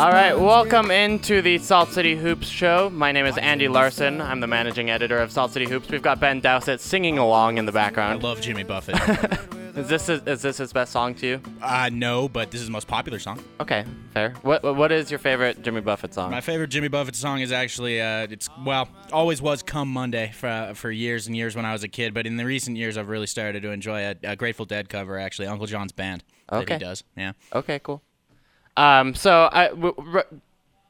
All right, welcome into the Salt City Hoops show. My name is Andy Larson. I'm the managing editor of Salt City Hoops. We've got Ben Dowsett singing along in the background. I background. love Jimmy Buffett. Is this is, is this his best song to you? uh, no, but this is the most popular song. Okay, fair. What what is your favorite Jimmy Buffett song? My favorite Jimmy Buffett song is actually uh, it's well always was "Come Monday" for for years and years when I was a kid. But in the recent years, I've really started to enjoy a, a Grateful Dead cover. Actually, Uncle John's band that Okay. he does. Yeah. Okay, cool. Um, so I, w- r-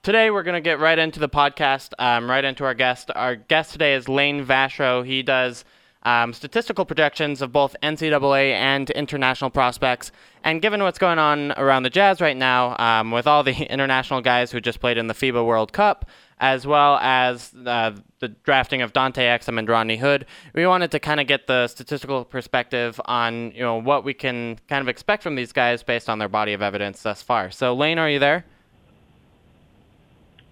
today we're gonna get right into the podcast, um, right into our guest. Our guest today is Layne Vashro. He does um, statistical projections of both NCAA and international prospects. And given what's going on around the Jazz right now, um, with all the international guys who just played in the FIBA World Cup, as well as uh, the drafting of Dante Exum and Rodney Hood, we wanted to kind of get the statistical perspective on you know what we can kind of expect from these guys based on their body of evidence thus far. So, Layne, are you there?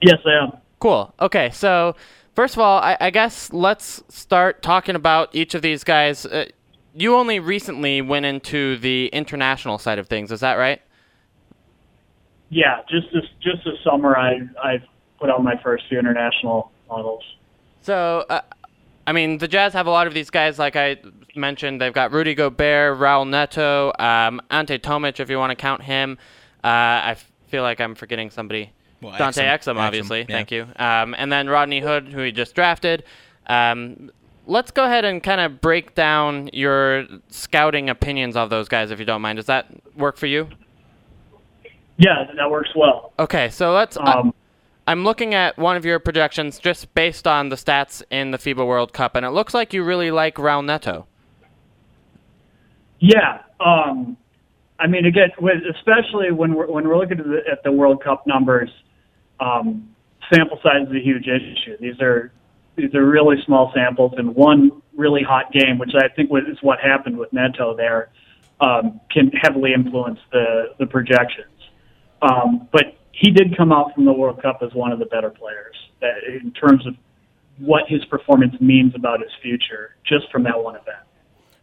Yes, I am. Cool. Okay, so first of all, I, I guess let's start talking about each of these guys. Uh, you only recently went into the international side of things, is that right? Yeah, just this just this summer, I I've put out my first few international models. So, uh, I mean, the Jazz have a lot of these guys, like I mentioned. They've got Rudy Gobert, Raul Neto, um, Ante Tomic, if you want to count him. Uh, I f- feel like I'm forgetting somebody. Well, Dante Exum. Exum, Exum, obviously. yeah. Thank you. Um, and then Rodney Hood, who he just drafted. Um, let's go ahead and kind of break down your scouting opinions of those guys, if you don't mind. Does that work for you? Yeah, that works well. Okay, so let's. Um, I'm looking at one of your projections just based on the stats in the FIBA World Cup, and it looks like you really like Raul Neto. yeah, um, I mean, again, with, especially when we're when we're looking at the, at the World Cup numbers, um, sample size is a huge issue. These are these are really small samples, and one really hot game, which I think is what happened with Neto there, um, can heavily influence the the projections. Um, but he did come out from the World Cup as one of the better players uh, in terms of what his performance means about his future, just from that one event.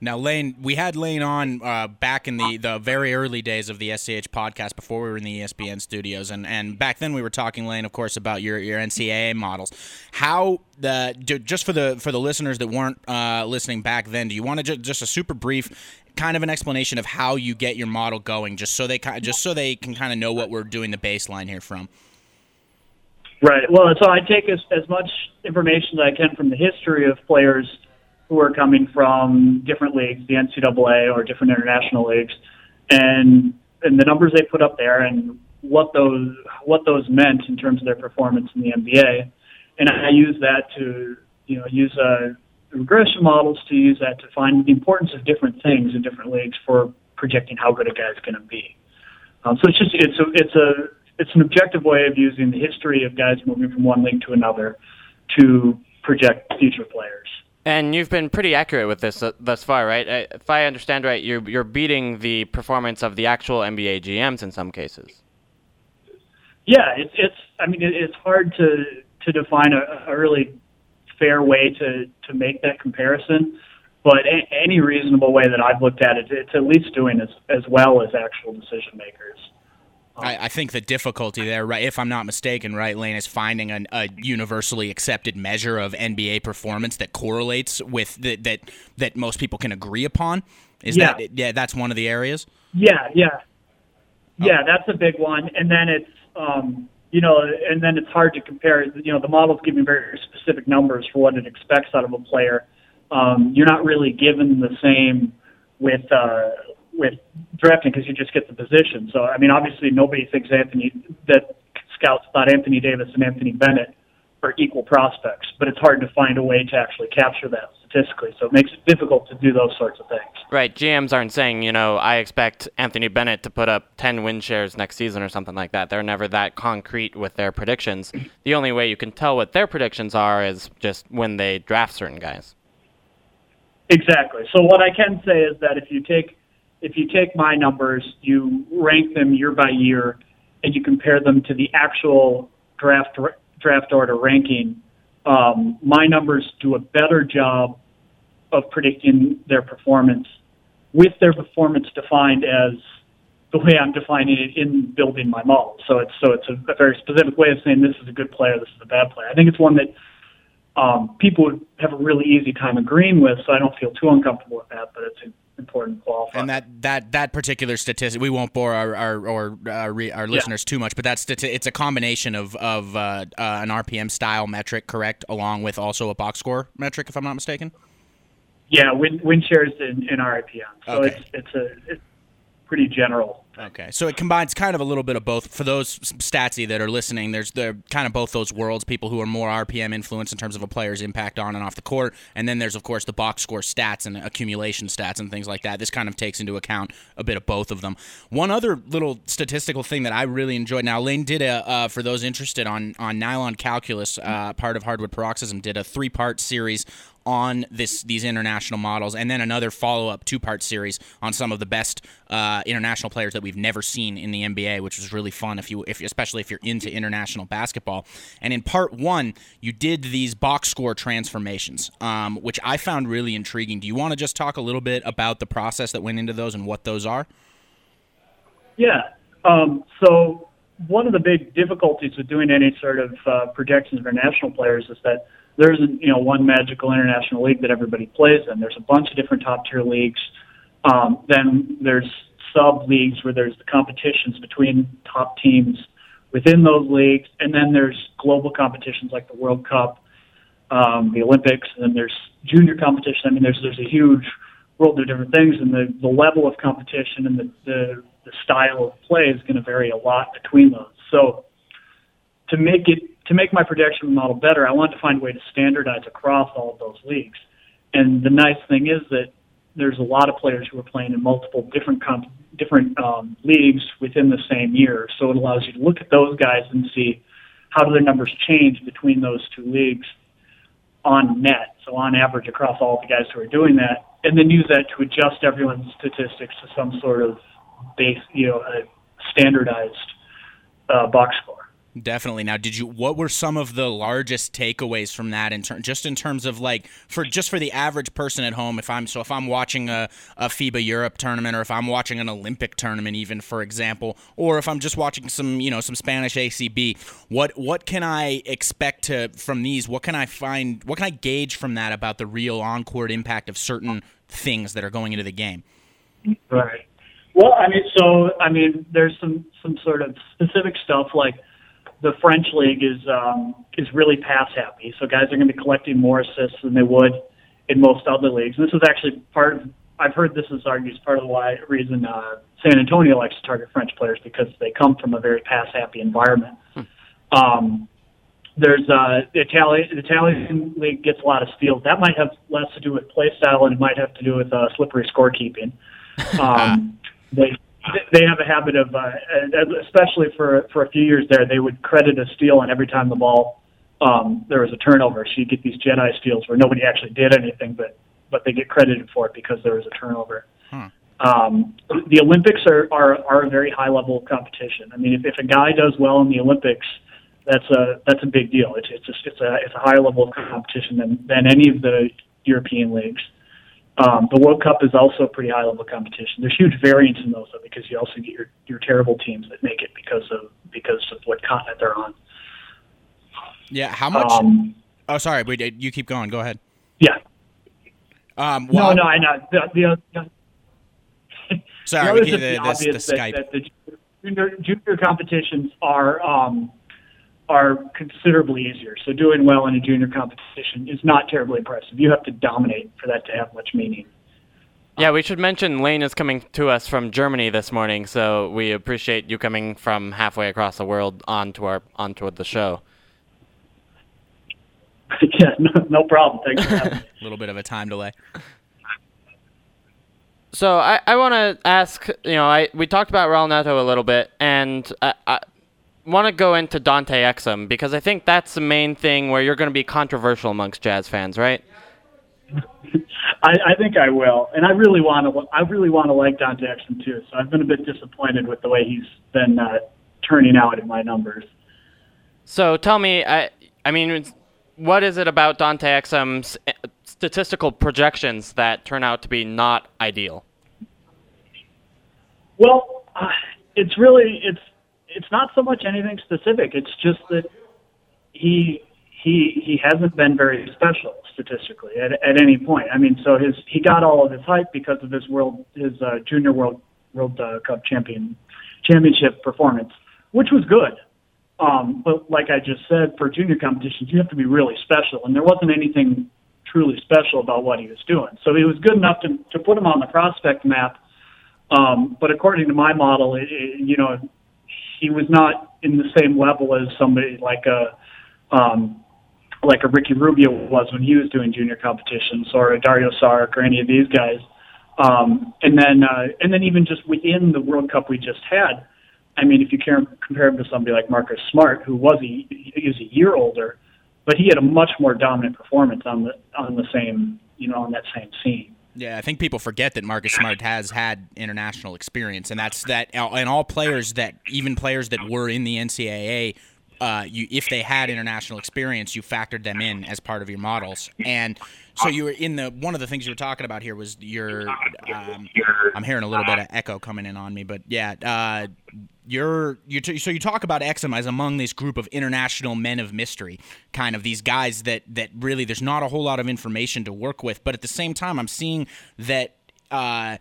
Now, Layne, we had Layne on uh, back in the, the very early days of the SCH podcast before we were in the ESPN studios, and, and back then we were talking, Layne, of course, about your, your NCAA models. How the ju- just for the for the listeners that weren't uh, listening back then, do you want to ju- just a super brief kind of an explanation of how you get your model going, just so they ki- just so they can kind of know what we're doing the baseline here from? Right. Well, so I take as, as much information that I can from the history of players who are coming from different leagues, the NCAA or different international leagues, and and the numbers they put up there and what those what those meant in terms of their performance in the NBA, and I use that to you know use uh, regression models to use that to find the importance of different things in different leagues for projecting how good a guy's going to be. Um, so it's just it's a it's a it's an objective way of using the history of guys moving from one league to another to project future players. And you've been pretty accurate with this uh, thus far, right? Uh, If I understand right, you're you're beating the performance of the actual NBA GMs in some cases. Yeah, it's it's. I mean, it, it's hard to to define a, a really fair way to to make that comparison. But a, any reasonable way that I've looked at it, it's at least doing as as well as actual decision makers. I, I think the difficulty there, right, if I'm not mistaken, right, Layne, is finding an, a universally accepted measure of NBA performance that correlates with the, that that most people can agree upon. Is Yeah. that yeah? That's one of the areas. Yeah, yeah, yeah. That's a big one. And then it's um, you know, and then it's hard to compare. You know, the model's giving very specific numbers for what it expects out of a player. Um, you're not really given the same with uh, with drafting because you just get the position. So I mean, obviously, nobody thinks Anthony that scouts thought Anthony Davis and Anthony Bennett are equal prospects, but it's hard to find a way to actually capture that statistically. So it makes it difficult to do those sorts of things. Right, GMs aren't saying, you know, I expect Anthony Bennett to put up 10 win shares next season or something like that. They're never that concrete with their predictions. The only way you can tell what their predictions are is just when they draft certain guys. Exactly. So what I can say is that if you take if you take my numbers, you rank them year by year, and you compare them to the actual draft draft order ranking, um, my numbers do a better job of predicting their performance, with their performance defined as the way I'm defining it in building my model. So it's so it's a, a very specific way of saying this is a good player, this is a bad player. I think it's one that um, people would have a really easy time agreeing with, so I don't feel too uncomfortable with that. But it's important qualifier. And that, that, that particular statistic, we won't bore our our, or, our, our listeners yeah. too much, but that's stati- it's a combination of of uh, uh, an RPM style metric, correct, along with also a box score metric, if I'm not mistaken. Yeah, win, win shares in, in RIPM. So okay. it's it's a it's pretty general. Okay, so it combines kind of a little bit of both. For those statsy that are listening, there's the kind of both those worlds. People who are more RPM influenced in terms of a player's impact on and off the court, and then there's of course the box score stats and accumulation stats and things like that. This kind of takes into account a bit of both of them. One other little statistical thing that I really enjoyed. Now Lane did a uh, for those interested on on nylon calculus, uh, part of hardwood paroxysm, did a three part series on this these international models, and then another follow up two part series on some of the best uh, international players that we've never seen in the NBA, which was really fun if you if especially if you're into international basketball. And in part one, you did these box score transformations, um, which I found really intriguing. Do you want to just talk a little bit about the process that went into those and what those are? Yeah. Um, so one of the big difficulties with doing any sort of uh, projections for national players is that there isn't you know one magical international league that everybody plays in. There's a bunch of different top tier leagues. Um, then there's sub leagues where there's the competitions between top teams within those leagues, and then there's global competitions like the World Cup, um, the Olympics, and then there's junior competition. I mean, there's there's a huge world of different things, and the the level of competition and the the, the style of play is going to vary a lot between those. So to make it to make my projection model better, I wanted to find a way to standardize across all of those leagues. And the nice thing is that there's a lot of players who are playing in multiple different comp- different um, leagues within the same year. So it allows you to look at those guys and see how do their numbers change between those two leagues on net. So on average across all the guys who are doing that, and then use that to adjust everyone's statistics to some sort of base, you know, a standardized uh, box score. Definitely. Now, did you? What were some of the largest takeaways from that? In ter- just in terms of like for just for the average person at home, if I'm so if I'm watching a, a FIBA Europe tournament, or if I'm watching an Olympic tournament, even for example, or if I'm just watching some you know some Spanish ACB, what what can I expect to from these? What can I find? What can I gauge from that about the real on court impact of certain things that are going into the game? Right. Well, I mean, so I mean, there's some some sort of specific stuff like the French league is um, is really pass happy. So guys are going to be collecting more assists than they would in most other leagues. And this is actually part of I've heard this is argued as part of the why reason uh, San Antonio likes to target French players because they come from a very pass happy environment. Hmm. Um, there's uh, the Italian the Italian league gets a lot of steals. That might have less to do with play style and it might have to do with uh, slippery scorekeeping. Um, they they have a habit of, uh, especially for for a few years there, they would credit a steal on every time the ball um, there was a turnover. So you get these Jedi steals where nobody actually did anything, but but they get credited for it because there was a turnover. Hmm. Um, the Olympics are, are are a very high level of competition. I mean, if, if a guy does well in the Olympics, that's a that's a big deal. It's it's a, it's a it's a higher level of competition than than any of the European leagues. Um, the World Cup is also a pretty high level competition. There's huge variance in those though, because you also get your, your terrible teams that make it because of because of what continent they're on. Yeah, how much? Um, oh, sorry, wait, you keep going. Go ahead. Yeah. Um, well, no, no, I know. The, the, the, sorry, the, the, the, the Skype. That, that the junior, junior competitions are um, are considerably easier. So doing well in a junior competition is not terribly impressive. You have to dominate for that to have much meaning. Yeah, we should mention Layne is coming to us from Germany this morning, so we appreciate you coming from halfway across the world onto our onto the show. yeah, no, no problem. Thanks a little bit of a time delay. So I, I want to ask, you know, I we talked about Raul Neto a little bit, and I, I, want to go into Dante Exum because I think that's the main thing where you're going to be controversial amongst Jazz fans, right? I, I think I will, and I really want to. I really want to like Dante Exum too. So I've been a bit disappointed with the way he's been uh, turning out in my numbers. So tell me, I, I mean, what is it about Dante Exum's eh, statistical projections that turn out to be not ideal? Well, Uh, it's really it's it's not so much anything specific. It's just that he he he hasn't been very special statistically at at any point. I mean, so his he got all of his hype because of his world his uh, junior world World uh, Cup champion championship performance, which was good. Um, but like I just said, for junior competitions, you have to be really special, and there wasn't anything truly special about what he was doing. So he was good enough to to put him on the prospect map. Um, but according to my model, it, it, you know, he was not in the same level as somebody like a um, like a Ricky Rubio was when he was doing junior competitions, or a Dario Saric, or any of these guys. Um, and then uh, and then even just within the World Cup we just had, I mean, if you care, compare him to somebody like Marcus Smart, who was a, he was a year older, but he had a much more dominant performance on the on the same you know on that same scene. Yeah, I think people forget that Marcus Smart has had international experience, and that's that. And all players that, even players that were in the NCAA, uh, you if they had international experience, you factored them in as part of your models. And so you were in the one of the things you were talking about here was your. Um, I'm hearing a little bit of echo coming in on me, but yeah, uh, you're you t- so you talk about Exum as among this group of international men of mystery, kind of these guys that that really there's not a whole lot of information to work with, but at the same time, I'm seeing that. Uh,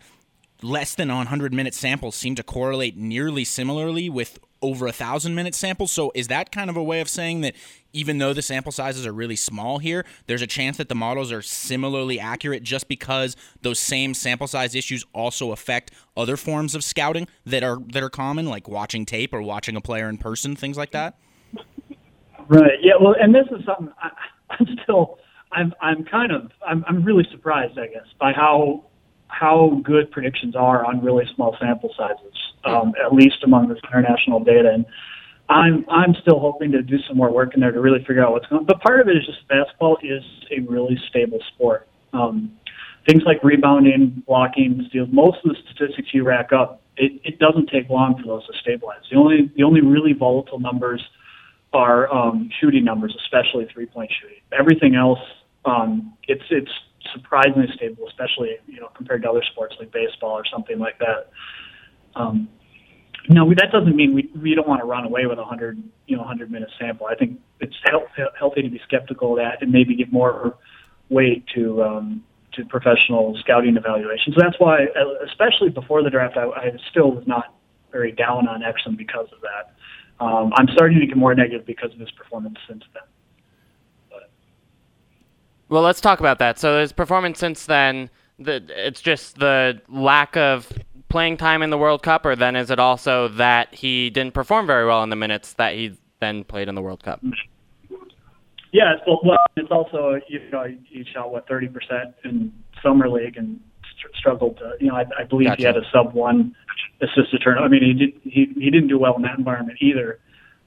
less than 100 minute samples seem to correlate nearly similarly with over a thousand minute sample. So is that kind of a way of saying that even though the sample sizes are really small here, there's a chance that the models are similarly accurate just because those same sample size issues also affect other forms of scouting that are that are common, like watching tape or watching a player in person, things like that. Right. Yeah. Well, and this is something I, I'm still. I'm I'm kind of I'm I'm really surprised, I guess, by how how good predictions are on really small sample sizes, um, at least among this international data. And I'm I'm still hoping to do some more work in there to really figure out what's going on. But part of it is just basketball is a really stable sport. Um, things like rebounding, blocking, steals, most of the statistics you rack up, it, it doesn't take long for those to stabilize. The only the only really volatile numbers are um, shooting numbers, especially three point shooting. Everything else, um, it's it's surprisingly stable, especially you know compared to other sports like baseball or something like that. Um, no, that doesn't mean we we don't want to run away with a hundred you know hundred minute sample. I think it's health, healthy to be skeptical of that and maybe give more weight to um, to professional scouting evaluations. That's why, especially before the draft, I, I still was not very down on Exum because of that. Um, I'm starting to get more negative because of his performance since then. Well, let's talk about that. So his performance since then, the, it's just the lack of playing time in the World Cup, or then is it also that he didn't perform very well in the minutes that he then played in the World Cup? Yeah, well, well it's also you know he shot what thirty percent in summer league and struggled to you know I, I believe gotcha. he had a sub one assist to turn. I mean he did he he didn't do well in that environment either.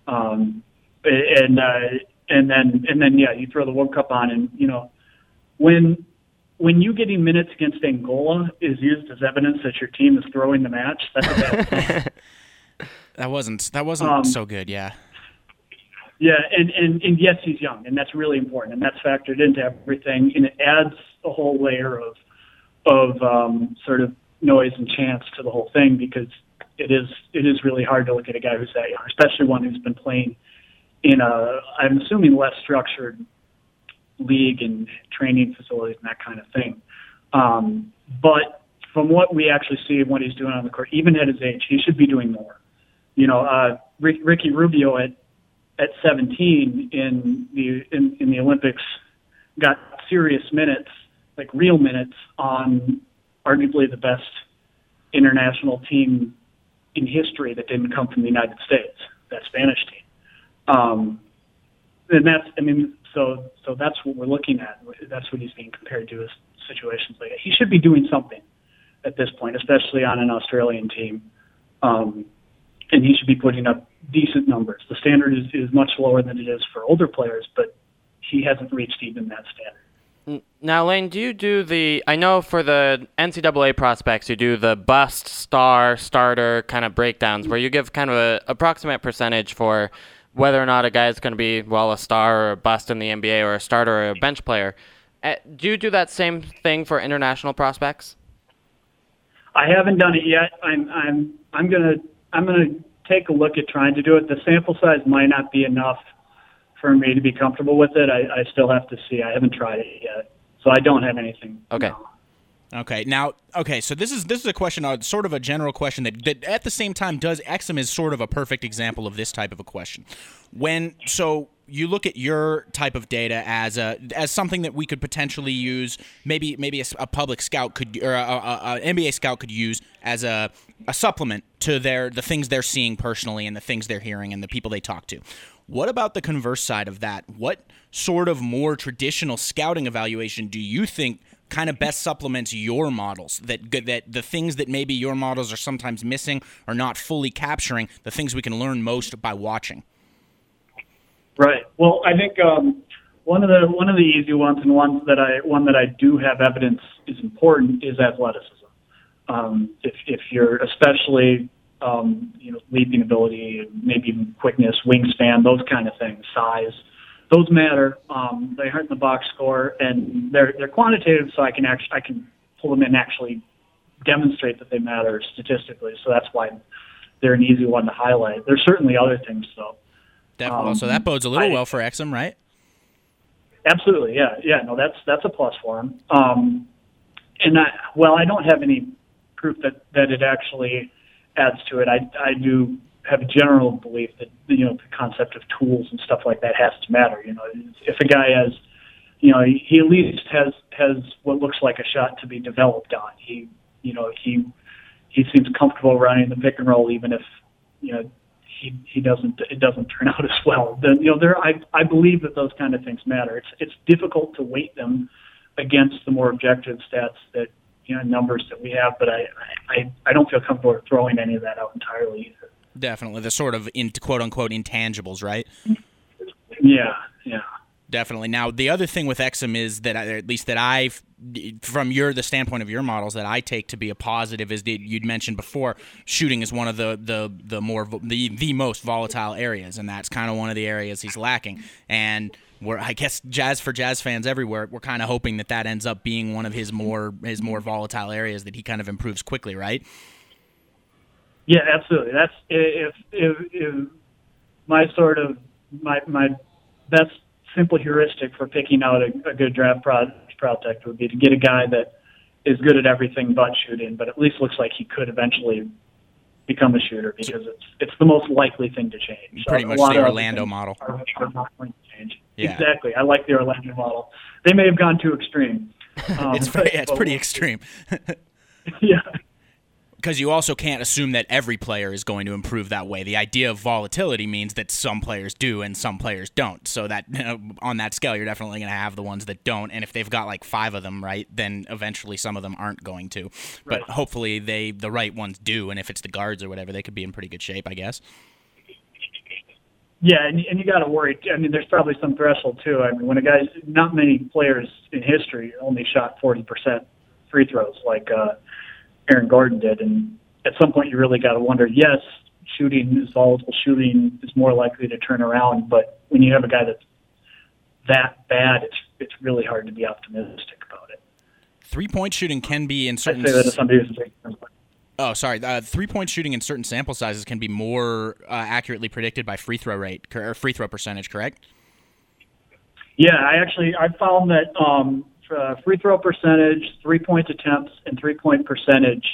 Um, and uh, and then and then yeah, you throw the World Cup on, and you know when when you getting minutes against Angola is used as evidence that your team is throwing the match, that's a bad thing. that wasn't that wasn't um, so good, yeah. Yeah, and, and and yes, he's young, and that's really important, and that's factored into everything, and it adds a whole layer of of um, sort of noise and chance to the whole thing because it is it is really hard to look at a guy who's that young, especially one who's been playing in a I'm assuming less structured league and training facilities and that kind of thing. Um, but from what we actually see of what he's doing on the court, even at his age, he should be doing more. You know, uh, Rick, Ricky Rubio at at 17 in the in, in the Olympics got serious minutes, like real minutes, on arguably the best international team in history that didn't come from the United States, that Spanish team. Um, and that's, I mean, so so that's what we're looking at. That's what he's being compared to as situations like that. He should be doing something at this point, especially on an Australian team. Um, and he should be putting up decent numbers. The standard is, is much lower than it is for older players, but he hasn't reached even that standard. Now, Layne, do you do the? I know for the NCAA prospects, you do the bust, star, starter kind of breakdowns, where you give kind of a approximate percentage for whether or not a guy is going to be well a star or a bust in the NBA or a starter or a bench player. Uh, do you do that same thing for international prospects? I haven't done it yet. I'm I'm I'm gonna I'm gonna take a look at trying to do it. The sample size might not be enough for me to be comfortable with it. I, I still have to see. I haven't tried it yet, so I don't have anything. Okay. No. Okay, now, okay, so this is this is a question, uh, sort of a general question that, that at the same time does Exum is sort of a perfect example of this type of a question. When so you look at your type of data as a as something that we could potentially use, maybe maybe a public scout could or a, a, a NBA scout could use as a a supplement to their the things they're seeing personally and the things they're hearing and the people they talk to. What about the converse side of that? What sort of more traditional scouting evaluation do you think kind of best supplements your models that that the things that maybe your models are sometimes missing or not fully capturing the things we can learn most by watching Right. Well, I think um, one of the one of the easy ones and ones that I one that I do have evidence is important is athleticism. Um, if if you're especially um, you know leaping ability, maybe even quickness, wingspan, those kind of things, size, those matter. Um, they hurt in the box score, and they're they're quantitative, so I can actually I can pull them in and actually demonstrate that they matter statistically. So that's why they're an easy one to highlight. There's certainly other things though. Definitely. well, Um, so that bodes a little I- well for Exum, right? Absolutely, yeah, yeah. No, that's that's a plus for him. Um, and I, well, I don't have any proof that that it actually adds to it. I I do have a general belief that you know the concept of tools and stuff like that has to matter. You know, if a guy has, you know, he, at least has has what looks like a shot to be developed on. He, you know, he he seems comfortable running the pick and roll, even if you know he he doesn't it doesn't turn out as well. The, you know, there I I believe that those kind of things matter. It's it's difficult to weight them against the more objective stats that you know numbers that we have, but I I I don't feel comfortable throwing any of that out entirely either. Definitely. The sort of in quote unquote intangibles, right? Yeah, yeah. Definitely. Now, the other thing with Exum is that, at least that I, from your the standpoint of your models, that I take to be a positive is that you'd mentioned before, shooting is one of the the the more the the most volatile areas, and that's kind of one of the areas he's lacking. And we're, I guess, jazz for jazz fans everywhere, we're kind of hoping that that ends up being one of his more his more volatile areas that he kind of improves quickly, right? Yeah, absolutely. That's if if, if my sort of my my best simple heuristic for picking out a, a good draft pro- prospect would be to get a guy that is good at everything but shooting, but at least looks like he could eventually become a shooter because it's it's the most likely thing to change. Pretty much the Orlando model. Are, are not going to change. Yeah. Exactly. I like the Orlando model. They may have gone too extreme. Um, It's very, yeah, it's pretty extreme. yeah. Because you also can't assume that every player is going to improve that way. The idea of volatility means that some players do and some players don't. So that you know, on that scale, you're definitely going to have the ones that don't. And if they've got like five of them, right, then eventually some of them aren't going to. But hopefully they the right ones do. And if it's the guards or whatever, they could be in pretty good shape, I guess. Yeah, and, and you got to worry. I mean, there's probably some threshold too. I mean, when a guy's not many players in history only shot 40% free throws like uh, Aaron Gordon did, and at some point you really got to wonder. Yes, shooting is volatile. Shooting is more likely to turn around, but when you have a guy that's that bad, it's it's really hard to be optimistic about it. Three point shooting can be in certain. I say that somebody who's Oh, sorry. Uh, three point shooting in certain sample sizes can be more uh, accurately predicted by free throw rate or free throw percentage. Correct? Yeah, I actually I found that um, uh, free throw percentage, three point attempts, and three point percentage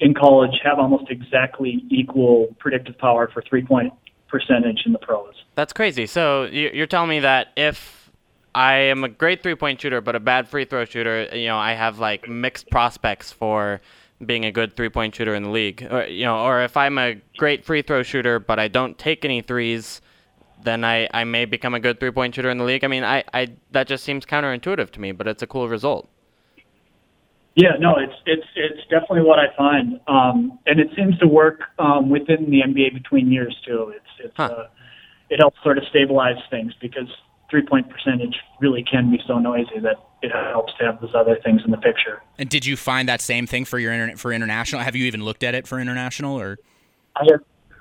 in college have almost exactly equal predictive power for three point percentage in the pros. That's crazy. So you- you're telling me that if I am a great three-point shooter but a bad free throw shooter, you know, I have like mixed prospects for being a good three-point shooter in the league. Or, you know, or if I'm a great free throw shooter but I don't take any threes, then I, I may become a good three-point shooter in the league. I mean, I, I that just seems counterintuitive to me, but it's a cool result. Yeah, no, it's it's it's definitely what I find, um, and it seems to work um, within the NBA between years too. It's it's Huh. uh, it helps sort of stabilize things because three point percentage really can be so noisy that it helps to have those other things in the picture. And did you find that same thing for your internet for international? Have you even looked at it for international or? I have,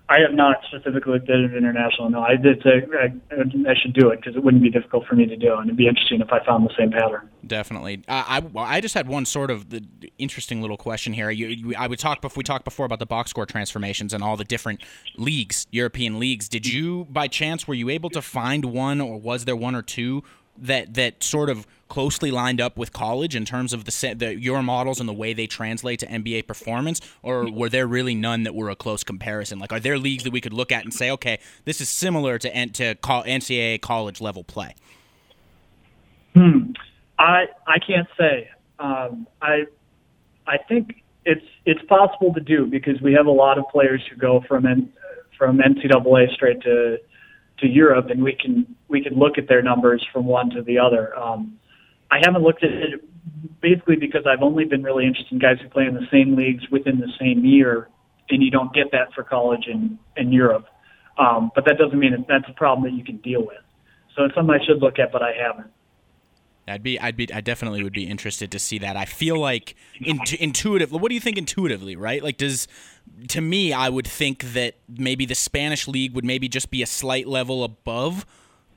I have not specifically looked at it international. No, I did say I, I should do it because it wouldn't be difficult for me to do, and it'd be interesting if I found the same pattern. Definitely. Uh, I well, I just had one sort of the interesting little question here. You, you, I would talk before we talked before about the box score transformations and all the different leagues, European leagues. Did you, by chance, were you able to find one, or was there one or two that that sort of closely lined up with college in terms of the, the your models and the way they translate to NBA performance, or were there really none that were a close comparison? Like, are there leagues that we could look at and say, okay, this is similar to to NCAA college level play? Hmm. I I can't say. Um, I I think it's it's possible to do because we have a lot of players who go from N, from NCAA straight to to Europe, and we can we can look at their numbers from one to the other. Um, I haven't looked at it basically because I've only been really interested in guys who play in the same leagues within the same year, and you don't get that for college in in Europe. Um, but that doesn't mean that that's a problem that you can deal with. So it's something I should look at, but I haven't. I'd be, I'd be, I definitely would be interested to see that. I feel like intu- intuitively, what do you think intuitively, right? Like, does, to me, I would think that maybe the Spanish league would maybe just be a slight level above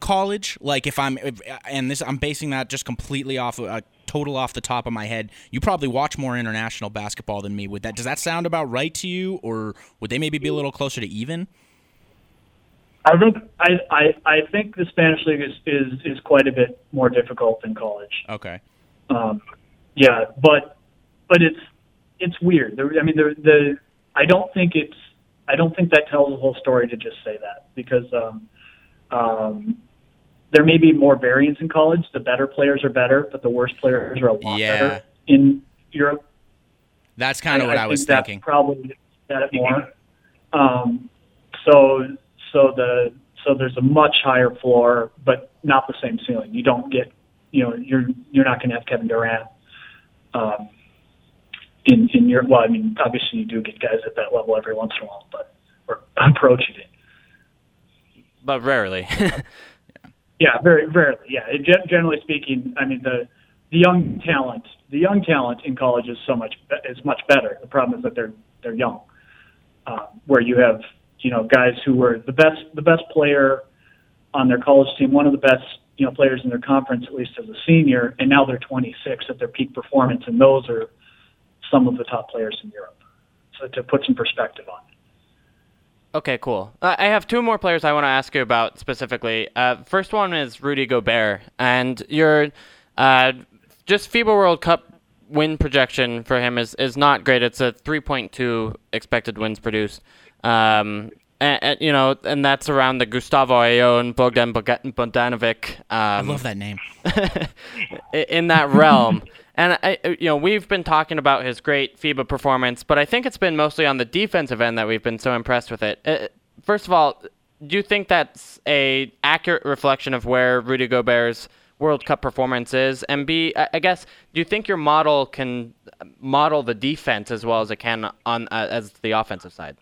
college. Like, if I'm, if, and this, I'm basing that just completely off, a uh, total off the top of my head. You probably watch more international basketball than me. Would that, does that sound about right to you, or would they maybe be a little closer to even? I think I, I, I think the Spanish league is, is, is quite a bit more difficult than college. Okay. Um, yeah, but but it's it's weird. There, I mean, the the I don't think it's I don't think that tells the whole story to just say that because um, um, there may be more variance in college. The better players are better, but the worst players are a lot yeah. better in Europe. That's kind of what I, I was think thinking. probably that more. Um, so so the so there's a much higher floor, but not the same ceiling. You don't get, you know, you're you're not going to have Kevin Durant um, in in your. Well, I mean, obviously you do get guys at that level every once in a while, but or approaching it. But rarely. yeah, very rarely. Yeah, generally speaking, I mean the the young talent, the young talent in college is so much is much better. The problem is that they're they're young, uh, where you have you know, guys who were the best the best player on their college team, one of the best you know players in their conference, at least as a senior, and now they're 26 at their peak performance, and those are some of the top players in Europe. So to put some perspective on it. Okay, cool. Uh, I have two more players I want to ask you about specifically. Uh, first one is Rudy Gobert, and your uh, just FIBA World Cup win projection for him is, is not great. It's a 3.2 expected wins produced. Um, and, and, you know, and that's around the Gustavo Ayón, Bogdan Bogdanovic. Um, I love that name. in that realm. And I, you know, we've been talking about his great FIBA performance, but I think it's been mostly on the defensive end that we've been so impressed with it. Uh, first of all, do you think that's a accurate reflection of where Rudy Gobert's World Cup performance is? And B, I guess, do you think your model can model the defense as well as it can on uh, as the offensive side?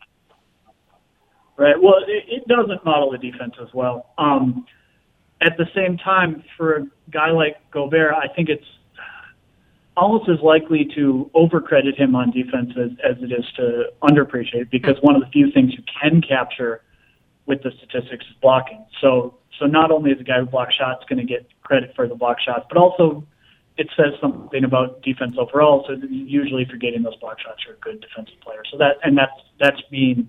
Right. Well, it, it doesn't model the defense as well. Um, at the same time, for a guy like Gobert, I think it's almost as likely to overcredit him on defense as, as it is to underappreciate because one of the few things you can capture with the statistics is blocking. So, so not only is a guy who blocks shots going to get credit for the block shots, but also it says something about defense overall. So usually, if you're getting those block shots, you're a good defensive player. So that and that's that's being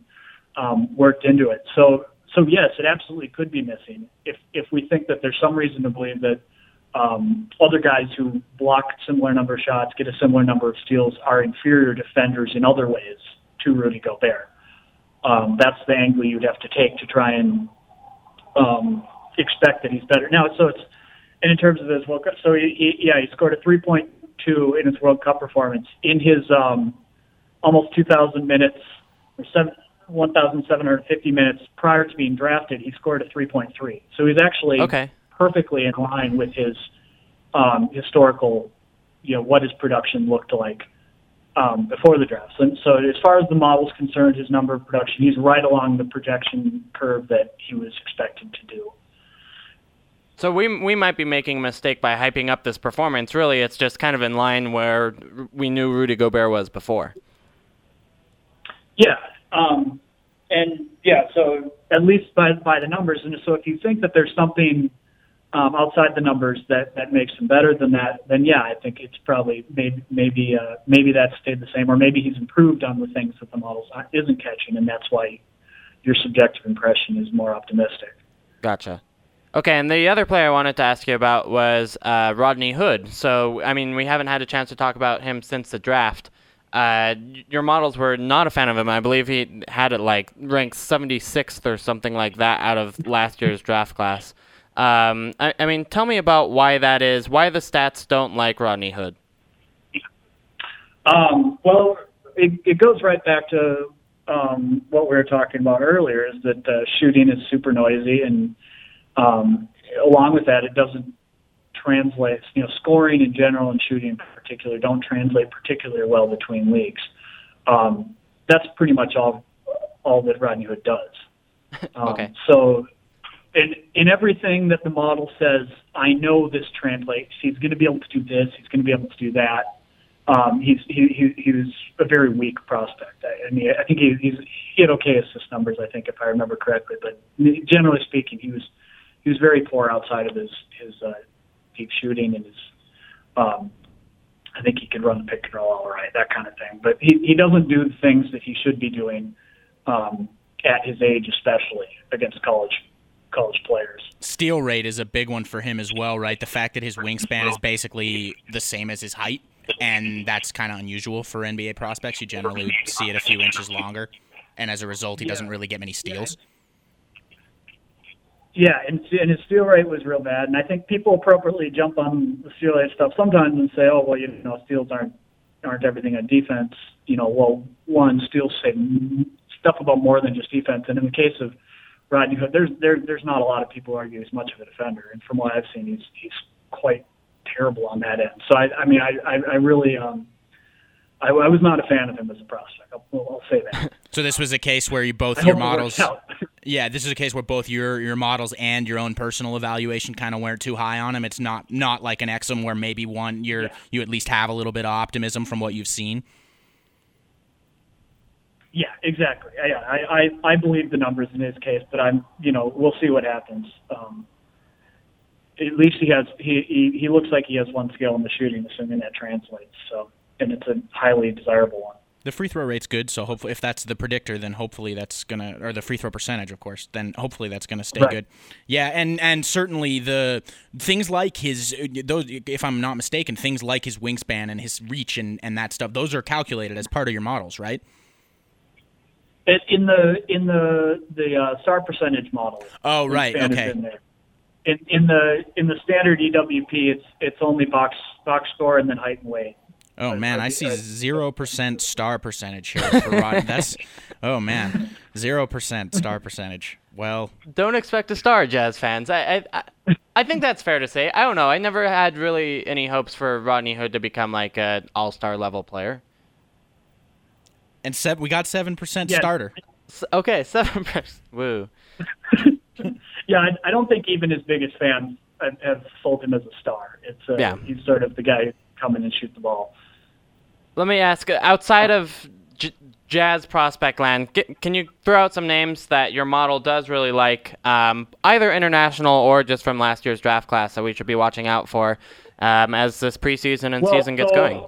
um, worked into it. So, so yes, it absolutely could be missing if if we think that there's some reason to believe that um, other guys who block similar number of shots, get a similar number of steals, are inferior defenders in other ways to Rudy Gobert. Um, that's the angle you'd have to take to try and um, expect that he's better. Now, so it's and in terms of his World Cup, so he, he, yeah, he scored a 3.2 in his World Cup performance in his um, almost 2,000 minutes or seven, 1,750 minutes prior to being drafted, he scored a 3.3. So he's actually okay. Perfectly in line with his um, historical, you know, what his production looked like um, before the draft. So, so as far as the model's concerned, his number of production, he's right along the projection curve that he was expected to do. So we we might be making a mistake by hyping up this performance. Really, it's just kind of in line where we knew Rudy Gobert was before. Yeah, um, and yeah, so at least by by the numbers, and so if you think that there's something um, outside the numbers that that makes him better than that, then yeah, I think it's probably maybe maybe uh, maybe that stayed the same, or maybe he's improved on the things that the model isn't catching, and that's why your subjective impression is more optimistic. Gotcha. Okay, and the other player I wanted to ask you about was uh, Rodney Hood. So, I mean, we haven't had a chance to talk about him since the draft. Uh, your models were not a fan of him. I believe he had it like ranked 76th or something like that out of last year's draft class. Um, I, I, mean, tell me about why that is. Why the stats don't like Rodney Hood? Um, well, it, it goes right back to um, what we were talking about earlier. Is that uh, shooting is super noisy, and um, along with that, it doesn't translate. You know, scoring in general and shooting in particular don't translate particularly well between leagues. Um, that's pretty much all all that Rodney Hood does. Um, okay. So, in in everything that the model says, I know this translates. He's going to be able to do this. He's going to be able to do that. Um, he's he, he he was a very weak prospect. I, I mean, I think he he's, he had okay assist numbers. I think if I remember correctly, but generally speaking, he was he was very poor outside of his his uh, deep shooting and his. Um, I think he could run the pick and roll all right, that kind of thing. But he he doesn't do the things that he should be doing um, at his age, especially against college college players. Steal rate is a big one for him as well, right? The fact that his wingspan is basically the same as his height, and that's kind of unusual for NBA prospects. You generally see it a few inches longer, and as a result, he doesn't really get many steals. Yeah. Yeah, and, and his steal rate was real bad, and I think people appropriately jump on the steal rate stuff sometimes and say, "Oh, well, you know, steals aren't aren't everything on defense." You know, well, one steals say stuff about more than just defense, and in the case of Rodney Hood, there's there there's not a lot of people who argue he's much of a defender, and from what I've seen, he's he's quite terrible on that end. So I I mean I I, I really um I, I was not a fan of him as a prospect. I'll, I'll say that. so this was a case where you both your models. yeah, this is a case where both your your models and your own personal evaluation kind of weren't too high on him. It's not not like an Exum where maybe one you're yeah. you at least have a little bit of optimism from what you've seen. Yeah, exactly. Yeah, I, I, I believe the numbers in his case, but I'm you know we'll see what happens. Um, at least he has he, he he looks like he has one skill in the shooting, assuming that translates. So and it's a highly desirable one. The free throw rate's good, so hopefully, if that's the predictor, then hopefully that's gonna, or the free throw percentage, of course, then hopefully that's gonna stay right. good. Yeah, and and certainly the things like his, those, if I'm not mistaken, things like his wingspan and his reach and and that stuff, those are calculated as part of your models, right? It, in the in the the uh, star percentage model. Oh right, okay. In, in, in the in the standard EWP, it's it's only box box score and then height and weight. Oh man, I see zero percent star percentage here for Rodney. That's oh man, zero percent star percentage. Well, don't expect a star, Jazz fans. I, I I think that's fair to say. I don't know. I never had really any hopes for Rodney Hood to become like an all star level player. And se- we got seven percent yeah. starter. okay, seven percent. Woo. yeah, I, I, don't think even his biggest fans have, have sold him as a star. It's uh, yeah. he's sort of the guy who come in and shoot the ball. Let me ask outside of J- Jazz prospect land, get, can you throw out some names that your model does really like, um, either international or just from last year's draft class that we should be watching out for um, as this preseason and well, season gets so, going?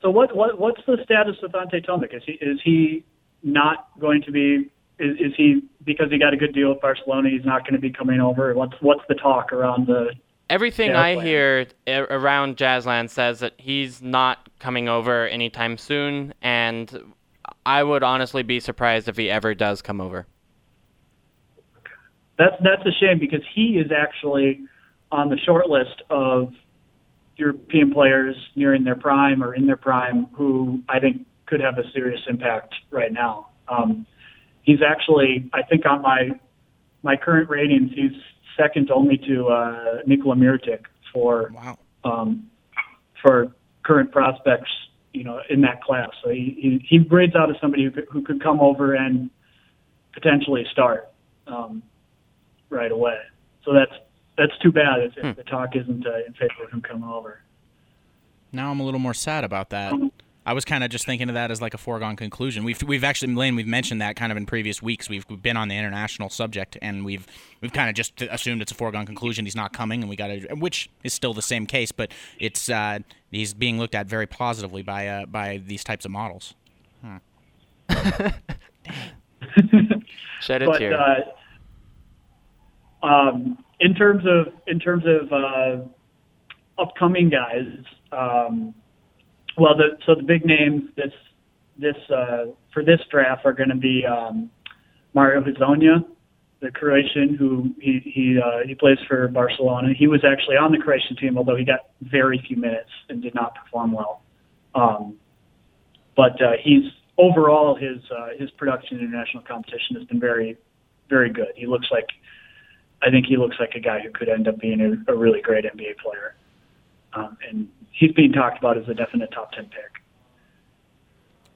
So what, what what's the status of Ante Tomic? Is he is he not going to be? Is, is he because he got a good deal with Barcelona? He's not going to be coming over. What's what's the talk around the Everything I hear around Jazzland says that he's not coming over anytime soon, and I would honestly be surprised if he ever does come over. That's that's a shame because he is actually on the short list of European players nearing their prime or in their prime who I think could have a serious impact right now. Um, he's actually, I think, on my my current ratings, he's second only to uh, Nikola Mirotic for wow. um, for current prospects, you know, in that class. So he he, he grades out as somebody who could, who could come over and potentially start um, right away. So that's that's too bad if, hmm. if the talk isn't uh, in favor of him coming over. Now I'm a little more sad about that. I was kind of just thinking of that as like a foregone conclusion. We've we've actually Layne, we've mentioned that kind of in previous weeks. We've, we've been on the international subject, and we've we've kind of just assumed it's a foregone conclusion. He's not coming, and we got to, which is still the same case, but it's uh, he's being looked at very positively by uh, by these types of models. Huh. Shed a but, tear. Um, in terms of in terms of uh, upcoming guys, um, well, the, so the big names this this uh, for this draft are going to be um, Mario Hezonja, the Croatian who he he uh, he plays for Barcelona. He was actually on the Croatian team, although he got very few minutes and did not perform well. Um, but uh, he's overall his uh, his production in international competition has been very very good. He looks like I think he looks like a guy who could end up being a, a really great NBA player. Um, and he's being talked about as a definite top ten pick.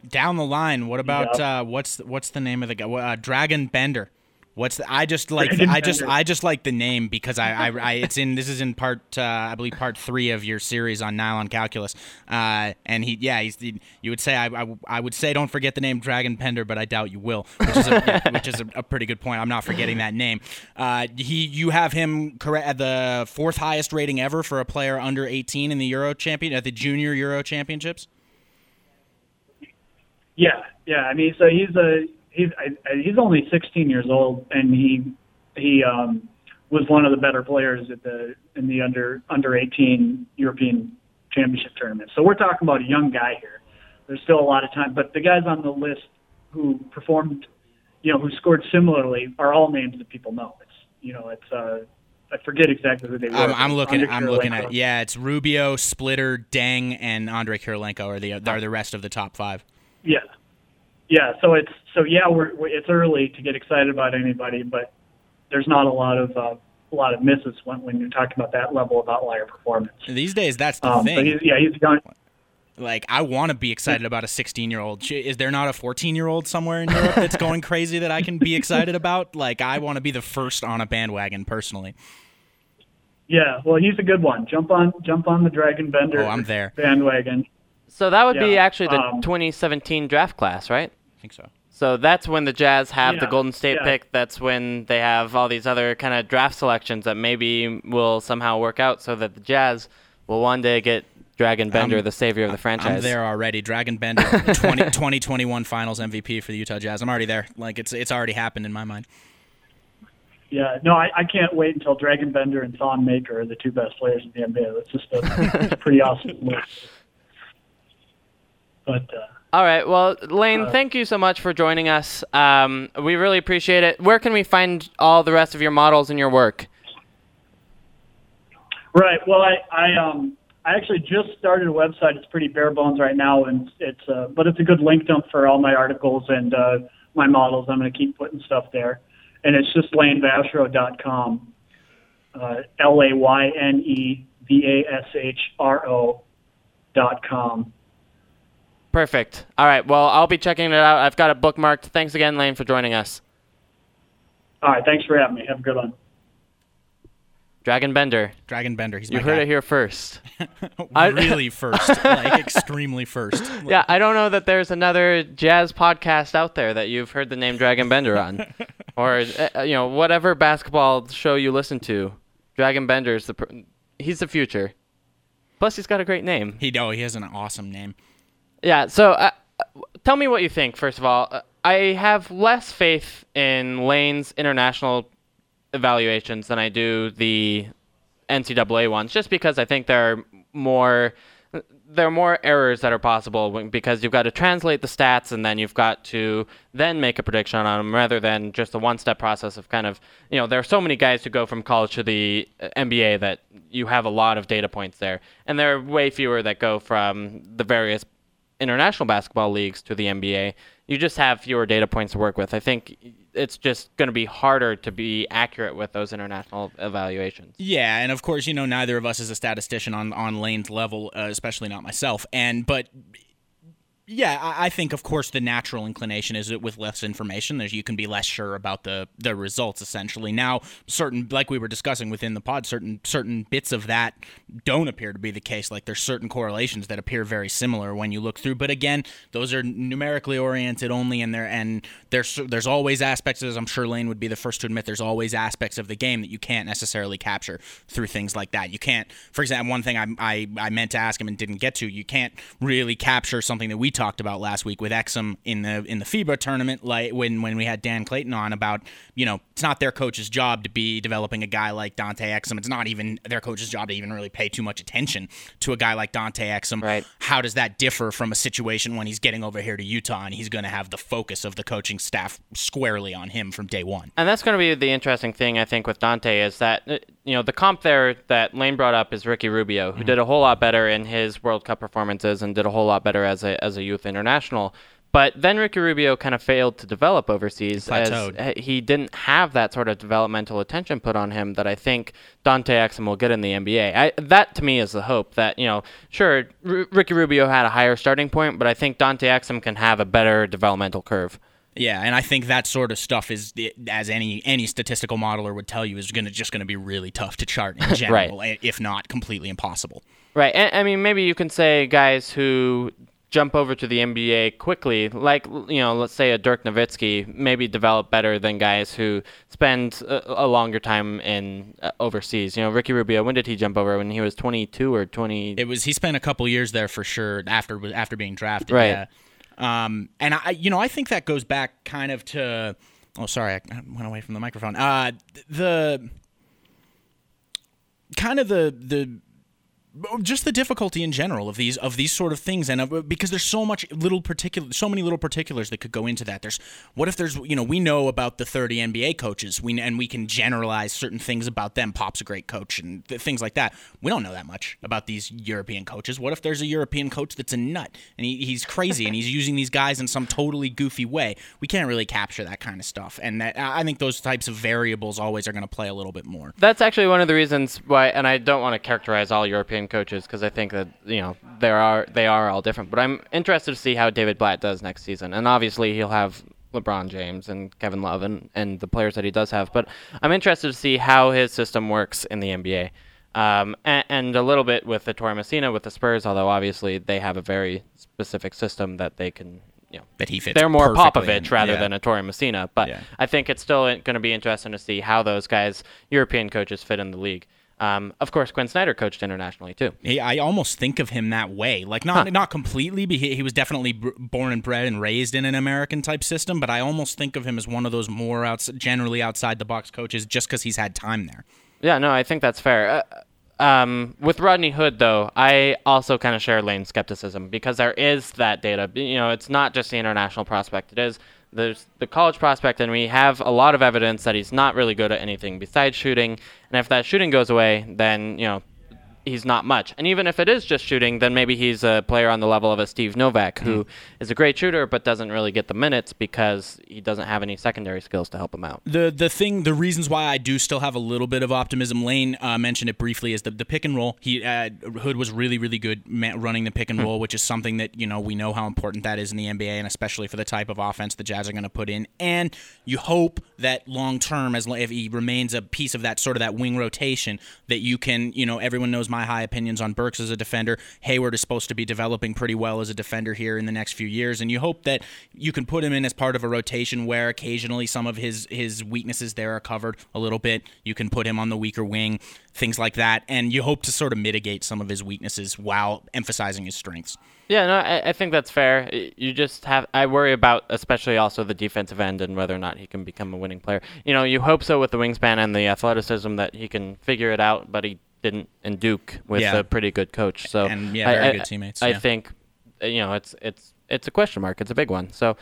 Down the line, what about uh, what's what's the name of the guy? Uh, Dragan Bender. What's the, I just like I just. I just like the name because I, I, I it's in this is in part uh, I believe part three of your series on nylon calculus uh, and he yeah he's the, you would say I, I, I would say don't forget the name Dragan Bender but I doubt you will which is a, which is a, a pretty good point I'm not forgetting that name uh, he you have him correct at the fourth highest rating ever for a player under 18 in the Euro champion at the Junior Euro Championships Yeah, yeah. I mean, so he's a he's I, I- he's only 16 years old, and he he um, was one of the better players at the in the under under 18 European Championship tournament. So we're talking about a young guy here. There's still a lot of time, but the guys on the list who performed, you know, who scored similarly are all names that people know. It's you know, it's uh, I forget exactly who they were. I'm, I'm looking. I'm looking at. Yeah, it's Rubio, Splitter, Deng, and Andre Kirilenko are the are the rest of the top five. Yeah, yeah. So it's so yeah. We're, we're it's early to get excited about anybody, but there's not a lot of uh, a lot of misses when when you're talking about that level of outlier performance. These days, that's the Um, thing. he's, yeah, he's young. like, I want to be excited about a 16 year old. Is there not a 14 year old somewhere in Europe that's going crazy that I can be excited about? Like, I want to be the first on a bandwagon personally. Yeah, well, he's a good one. Jump on jump on the Dragan Bender. Oh, I'm there. bandwagon. so that would be actually the um, 2017 draft class, right? I think so. So that's when the Jazz have the Golden State yeah. pick. That's when they have all these other kind of draft selections that maybe will somehow work out so that the Jazz will one day get Dragan Bender, I'm- the savior of the franchise. I'm there already. Dragan Bender, 20, 2021 Finals MVP for the Utah Jazz. I'm already there. Like, it's it's already happened in my mind. Yeah, no, I, I can't wait until Dragan Bender and Thon Maker are the two best players in the NBA. That's just a, it's a pretty awesome list. But uh, All right. Well, Layne, Uh, thank you so much for joining us. Um, we really appreciate it. Where can we find all the rest of your models and your work? Right. Well, I, I um I actually just started a website. It's pretty bare bones right now, and it's uh, but it's a good link dump for all my articles and uh, my models. I'm going to keep putting stuff there, and it's just laynevashro.com. Uh, L a y n e v a s h r o dot com. Perfect. All right. Well, I'll be checking it out. I've got it bookmarked. Thanks again, Layne, for joining us. All right. Thanks for having me. Have a good one. Dragan Bender. Dragan Bender. He's You heard guy. it here first. Really first, like extremely first. Yeah, I don't know that there's another jazz podcast out there that you've heard the name Dragan Bender on, or uh, you know whatever basketball show you listen to. Dragan Bender is the pr- he's the future. Plus, he's got a great name. He oh, he has an awesome name. Yeah. So, uh, tell me what you think. First of all, Uh, I have less faith in Layne's international evaluations than I do the NCAA ones, just because I think there are more there are more errors that are possible because you've got to translate the stats and then you've got to then make a prediction on them rather than just a one-step process of kind of you know there are so many guys who go from college to the uh, NBA that you have a lot of data points there and there are way fewer that go from the various international basketball leagues to the NBA, you just have fewer data points to work with. I think it's just going to be harder to be accurate with those international evaluations. Yeah, and of course, you know, neither of us is a statistician on on Layne's level, uh, especially not myself. And but Yeah, I, I think of course the natural inclination is that with less information, there's you can be less sure about the the results. Essentially, now certain like we were discussing within the pod, certain certain bits of that don't appear to be the case. Like there's certain correlations that appear very similar when you look through, but again, those are numerically oriented only, and there and there's there's always aspects, as I'm sure Layne would be the first to admit, there's always aspects of the game that you can't necessarily capture through things like that. You can't, for example, one thing I I, I meant to ask him and didn't get to, you can't really capture something that we talked about last week with Exum in the in the FIBA tournament, like when when we had Dan Clayton on about you know it's not their coach's job to be developing a guy like Dante Exum. It's not even their coach's job to even really pay too much attention to a guy like Dante Exum. Right. How does that differ from a situation when he's getting over here to Utah and he's going to have the focus of the coaching staff squarely on him from day one? And that's going to be the interesting thing, I think, with Dante is that, uh, you know, the comp there that Layne brought up is Ricky Rubio, who Mm-hmm. did a whole lot better in his World Cup performances and did a whole lot better as a, as a youth international. But then Ricky Rubio kind of failed to develop overseas as plateaued. he didn't have that sort of developmental attention put on him that I think Dante Exum will get in the NBA. I, that to me is the hope that, you know, sure, R- Ricky Rubio had a higher starting point, but I think Dante Exum can have a better developmental curve. Yeah, and I think that sort of stuff is, as any any statistical modeler would tell you, is going to just going to be really tough to chart in general, if not completely impossible. Right. And, I mean, maybe you can say guys who jump over to the NBA quickly, like, you know, let's say a Dirk Nowitzki, maybe develop better than guys who spend a, a longer time in uh, overseas. You know, Ricky Rubio, when did he jump over? When he was 22 or 20? It was he spent a couple years there for sure after after being drafted. Right. Yeah. Um, and I, you know, I think that goes back kind of to. Oh, sorry, I went away from the microphone. Uh, the kind of the the just the difficulty in general of these of these sort of things and of, because there's so much little particular so many little particulars that could go into that. There's what if there's you know we know about the 30 NBA coaches we and we can generalize certain things about them. Pop's a great coach and th- things like that. We don't know that much about these European coaches. What if there's a European coach that's a nut and he, he's crazy and he's using these guys in some totally goofy way? We can't really capture that kind of stuff and that I think those types of variables always are going to play a little bit more. That's actually one of the reasons why, and I don't want to characterize all European coaches because I think that you know there are they are all different. But I'm interested to see how David Blatt does next season, and obviously he'll have LeBron James and Kevin Love and, and the players that he does have. But I'm interested to see how his system works in the NBA. Um, and, and a little bit with the Ettore Messina with the Spurs, although obviously they have a very specific system that they can, you know, that he fits they're more Popovich in. rather Yeah. than a Ettore Messina. But Yeah. I think it's still going to be interesting to see how those guys, European coaches, fit in the league. Um, of course, Quinn Snyder coached internationally too. He, I almost think of him that way. Like not not completely. But he, he was definitely b- born and bred and raised in an American type system. But I almost think of him as one of those more outs- generally outside the box coaches, just because he's had time there. Yeah, no, I think that's fair. Uh, um, with Rodney Hood, though, I also kind of share Layne's skepticism because there is that data. You know, it's not just the international prospect; it is there's the college prospect, and we have a lot of evidence that he's not really good at anything besides shooting. And if that shooting goes away, then you know he's not much. And even if it is just shooting, then maybe he's a player on the level of a Steve Novak, who is a great shooter but doesn't really get the minutes because he doesn't have any secondary skills to help him out. The the thing, the reasons why I do still have a little bit of optimism. Layne uh, mentioned it briefly. Is the the pick and roll. He uh, Hood was really really good running the pick and roll, which is something that you know we know how important that is in the NBA, and especially for the type of offense the Jazz are going to put in. And you hope that long term, as if he remains a piece of that sort of that wing rotation, that you can you know everyone knows my high opinions on Burks as a defender. Hayward is supposed to be developing pretty well as a defender here in the next few years, and you hope that you can put him in as part of a rotation where occasionally some of his his weaknesses there are covered a little bit. You can put him on the weaker wing, things like that, and you hope to sort of mitigate some of his weaknesses while emphasizing his strengths. Yeah, no, I, I think that's fair. You just have. I worry about, especially also the defensive end and whether or not he can become a winning player. You know, you hope so with the wingspan and the athleticism that he can figure it out, but he didn't in Duke with Yeah. a pretty good coach. So And, yeah, I- very I- good teammates, I yeah. think, uh, you know, it's it's it's a question mark. It's a big one. So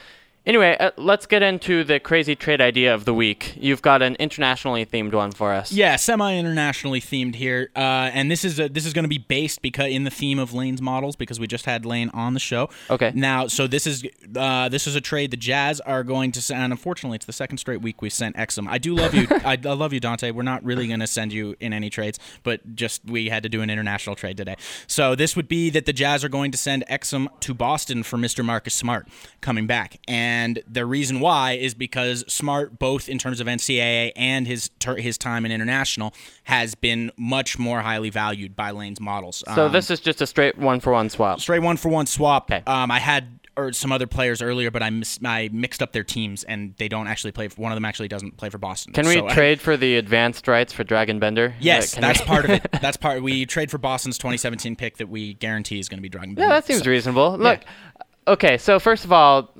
Anyway, uh, let's get into the crazy trade idea of the week. You've got an internationally themed one for us. Yeah, semi-internationally themed here, uh, and this is a, this is going to be based because in the theme of Layne's models because we just had Layne on the show. Okay. Now, so this is uh, this is a trade the Jazz are going to send. And unfortunately, it's the second straight week we sent Exum. I do love you. I, I love you, Dante. We're not really going to send you in any trades, but just we had to do an international trade today. So this would be that the Jazz are going to send Exum to Boston for Mr. Marcus Smart coming back, and the reason why is because Smart, both in terms of NCAA and his ter- his time in international, has been much more highly valued by Layne's models. So Um, this is just a straight one for one swap. straight one for one swap. Okay. Um, I had or some other players earlier, but I mis- I mixed up their teams and they don't actually play. For, one of them actually doesn't play for Boston. Can we So trade for the advanced rights for Dragan Bender? Yes, Uh, that's we- part of it. That's part. We trade for Boston's 2017 pick that we guarantee is going to be Dragan. Yeah, that seems reasonable. Look, okay, so first of all,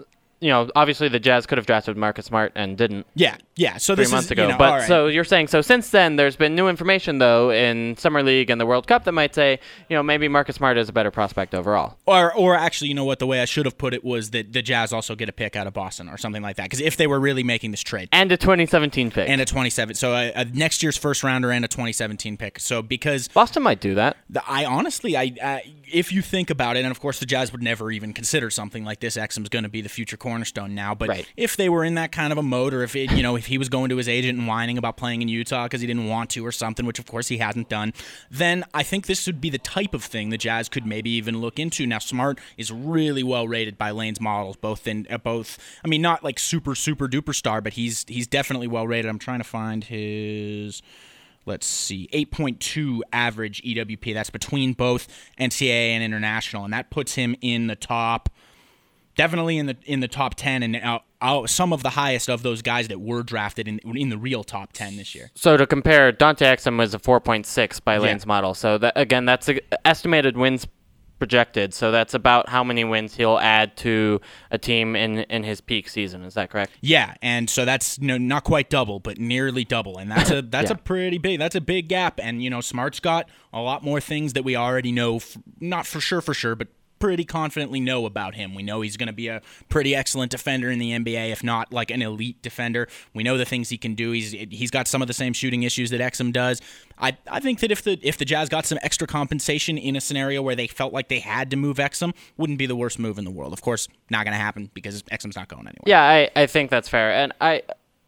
you know, obviously the Jazz could have drafted Marcus Smart and didn't Yeah, yeah. So three this months is, ago. You know, but right. so you're saying so since then there's been new information though in summer league and the World Cup that might say, you know, maybe Marcus Smart is a better prospect overall. Or, or actually, you know what? The way I should have put it was that the Jazz also get a pick out of Boston or something like that. Because if they were really making this trade, And a 2017 pick. and a 27, so a, a next year's first rounder and a 2017 pick. So because Boston might do that. the, I honestly, I, I if you think about it, and of course the Jazz would never even consider something like this. Exum's going to be the future cornerstone now. But Right. if they were in that kind of a mode, or if it, you know, if he was going to his agent and whining about playing in Utah because he didn't want to or something, which of course he hasn't done, then I think this would be the type of thing the Jazz could maybe even look into. Now, Smart is really well rated by Layne's models, both in uh, both. I mean, not like super super duper star, but he's he's definitely well rated. I'm trying to find his let's see 8.2 average ewp that's between both ncaa and international and that puts him in the top definitely in the in the top 10 and uh, uh, some of the highest of those guys that were drafted in in the real top 10 this year So to compare, Dante Exum was a 4.6 by Layne's model. So that again, that's a, estimated wins projected. So that's about how many wins he'll add to a team in in his peak season. Is that correct? yeah and so that's you know, not quite double but nearly double and that's a that's Yeah. a pretty big that's a big gap and you know smart's got a lot more things that we already know f- not for sure for sure but pretty confidently know about him. We know he's going to be a pretty excellent defender in the NBA, if not like an elite defender. We know the things he can do. He's he's got some of the same shooting issues that Exum does. I, I think that if the if the Jazz got some extra compensation in a scenario where they felt like they had to move Exum, wouldn't be the worst move in the world. Of course, not going to happen because Exum's not going anywhere. Yeah, I, I think that's fair. And I,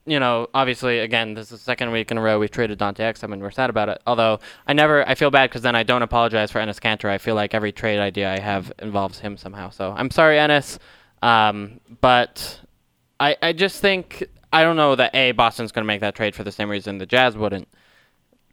you know, obviously, again, this is the second week in a row we've traded Dante Exum, and we're sad about it. Although I never, I feel bad because then I don't apologize for Enes Kanter. I feel like every trade idea I have involves him somehow. So I'm sorry, Enes. Um, but I, I just think I don't know that a Boston's going to make that trade for the same reason the Jazz wouldn't.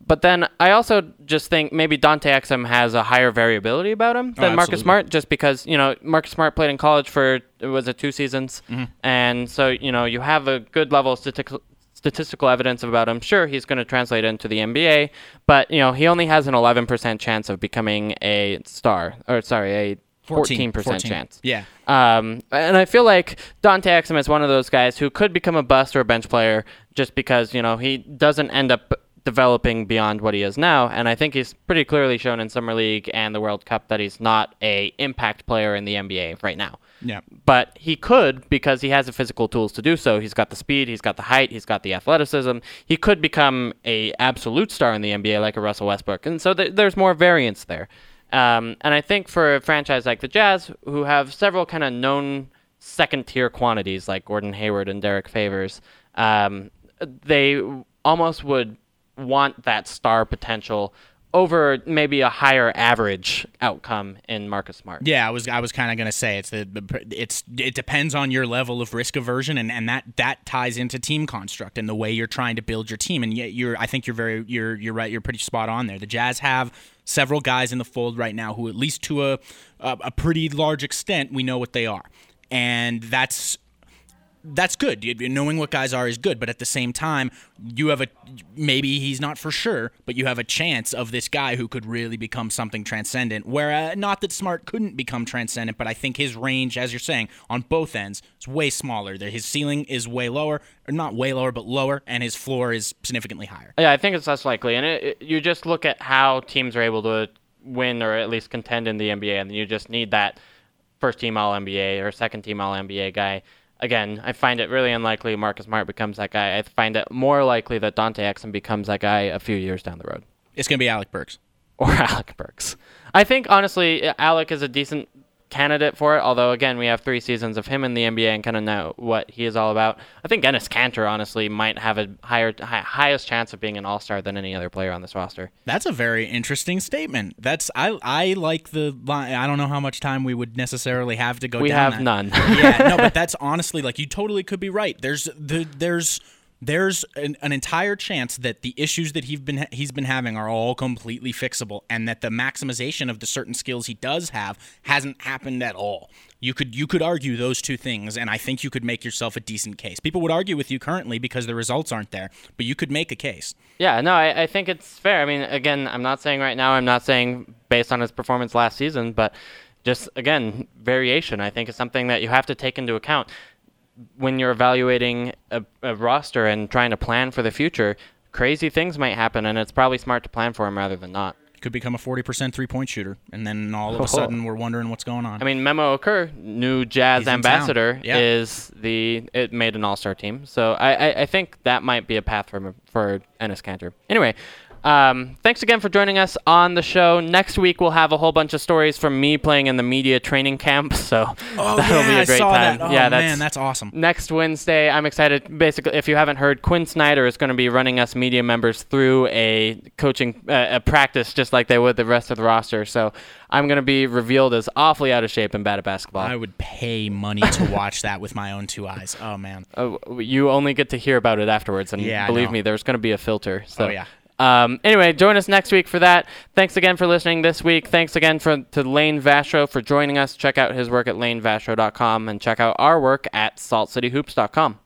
But then I also just think maybe Dante Exum has a higher variability about him than Marcus. Smart, just because you know Marcus Smart played in college for it was it two seasons, Mm-hmm. and so you know you have a good level of statistical statistical evidence about him. Sure, he's going to translate into the NBA, but you know he only has an 11% chance of becoming a star, or sorry, a 14%, 14. chance. Yeah. Um, and I feel like Dante Exum is one of those guys who could become a bust or a bench player just because you know he doesn't end up developing beyond what he is now. And I think he's pretty clearly shown in summer league and the World Cup that he's not a impact player in the NBA right now. Yeah. But he could because he has the physical tools to do so. He's got the speed, he's got the height, he's got the athleticism. He could become a absolute star in the NBA like a Russell Westbrook. And so th- there's more variance there. Um, and I think for a franchise like the Jazz, who have several kind of known second tier quantities like Gordon Hayward and Derrick Favors, um, they almost would want that star potential over maybe a higher average outcome in Marcus Smart. Yeah, I was I was kind of gonna say it's the, the it's it depends on your level of risk aversion and, and that that ties into team construct and the way you're trying to build your team and yet you're I think you're very you're you're right you're pretty spot on there. The Jazz have several guys in the fold right now who at least to a a, a pretty large extent we know what they are, and that's that's good. Knowing what guys are is good, but at the same time, you have a maybe he's not for sure, but you have a chance of this guy who could really become something transcendent. Where uh, not that Smart couldn't become transcendent, but I think his range, as you're saying, on both ends is way smaller. That his ceiling is way lower, or not way lower, but lower, and his floor is significantly higher. Yeah, I think it's less likely. And it, it, you just look at how teams are able to win or at least contend in the NBA, and you just need that first team All NBA or second team All NBA guy. Again, I find it really unlikely Marcus Smart becomes that guy. I find it more likely that Dante Exum becomes that guy a few years down the road. It's going to be Alec Burks. Or Alec Burks. I think, honestly, Alec is a decent candidate for it. Although again, we have three seasons of him in the NBA and kind of know what he is all about. I think Enes Kanter honestly might have a higher high, highest chance of being an All Star than any other player on this roster. That's a very interesting statement. That's I I like the line. I don't know how much time we would necessarily have to go. We have that. none. yeah, no, but that's honestly like you totally could be right. There's the there's there's an, an, entire chance that the issues that he's been he's been having are all completely fixable, and that the maximization of the certain skills he does have hasn't happened at all. You could you could argue those two things, and I think you could make yourself a decent case. People would argue with you currently because the results aren't there, but you could make a case. Yeah, no, I, I think it's fair. I mean, again, I'm not saying right now. I'm not saying based on his performance last season, but just again, variation. I think is something that you have to take into account when you're evaluating a, a, roster and trying to plan for the future, crazy things might happen, and it's probably smart to plan for them rather than not. Could become a 40% three point shooter, and then all of a oh. sudden we're wondering what's going on. I mean, Memo Okur, new Jazz He's ambassador, yeah. is the it made an All Star team. So I, I, I think that might be a path for for Enes Kanter. Anyway, um, thanks again for joining us on the show. Next week we'll have a whole bunch of stories from me playing in the media training camp, so oh, that'll yeah, be a great I saw time. That. Oh, yeah, that's, man, that's awesome. Next Wednesday, I'm excited. Basically, if you haven't heard, Quinn Snyder is going to be running us media members through a coaching uh, a practice, just like they would the rest of the roster. So I'm going to be revealed as awfully out of shape and bad at basketball. I would pay money to watch that with my own two eyes. Oh man. Uh, you only get to hear about it afterwards, and yeah, believe me, there's going to be a filter. So. Oh yeah. Um, anyway, join us next week for that. Thanks again for listening this week. Thanks again for, to Layne Vashro for joining us. Check out his work at laynevashro.com and check out our work at saltcityhoops.com.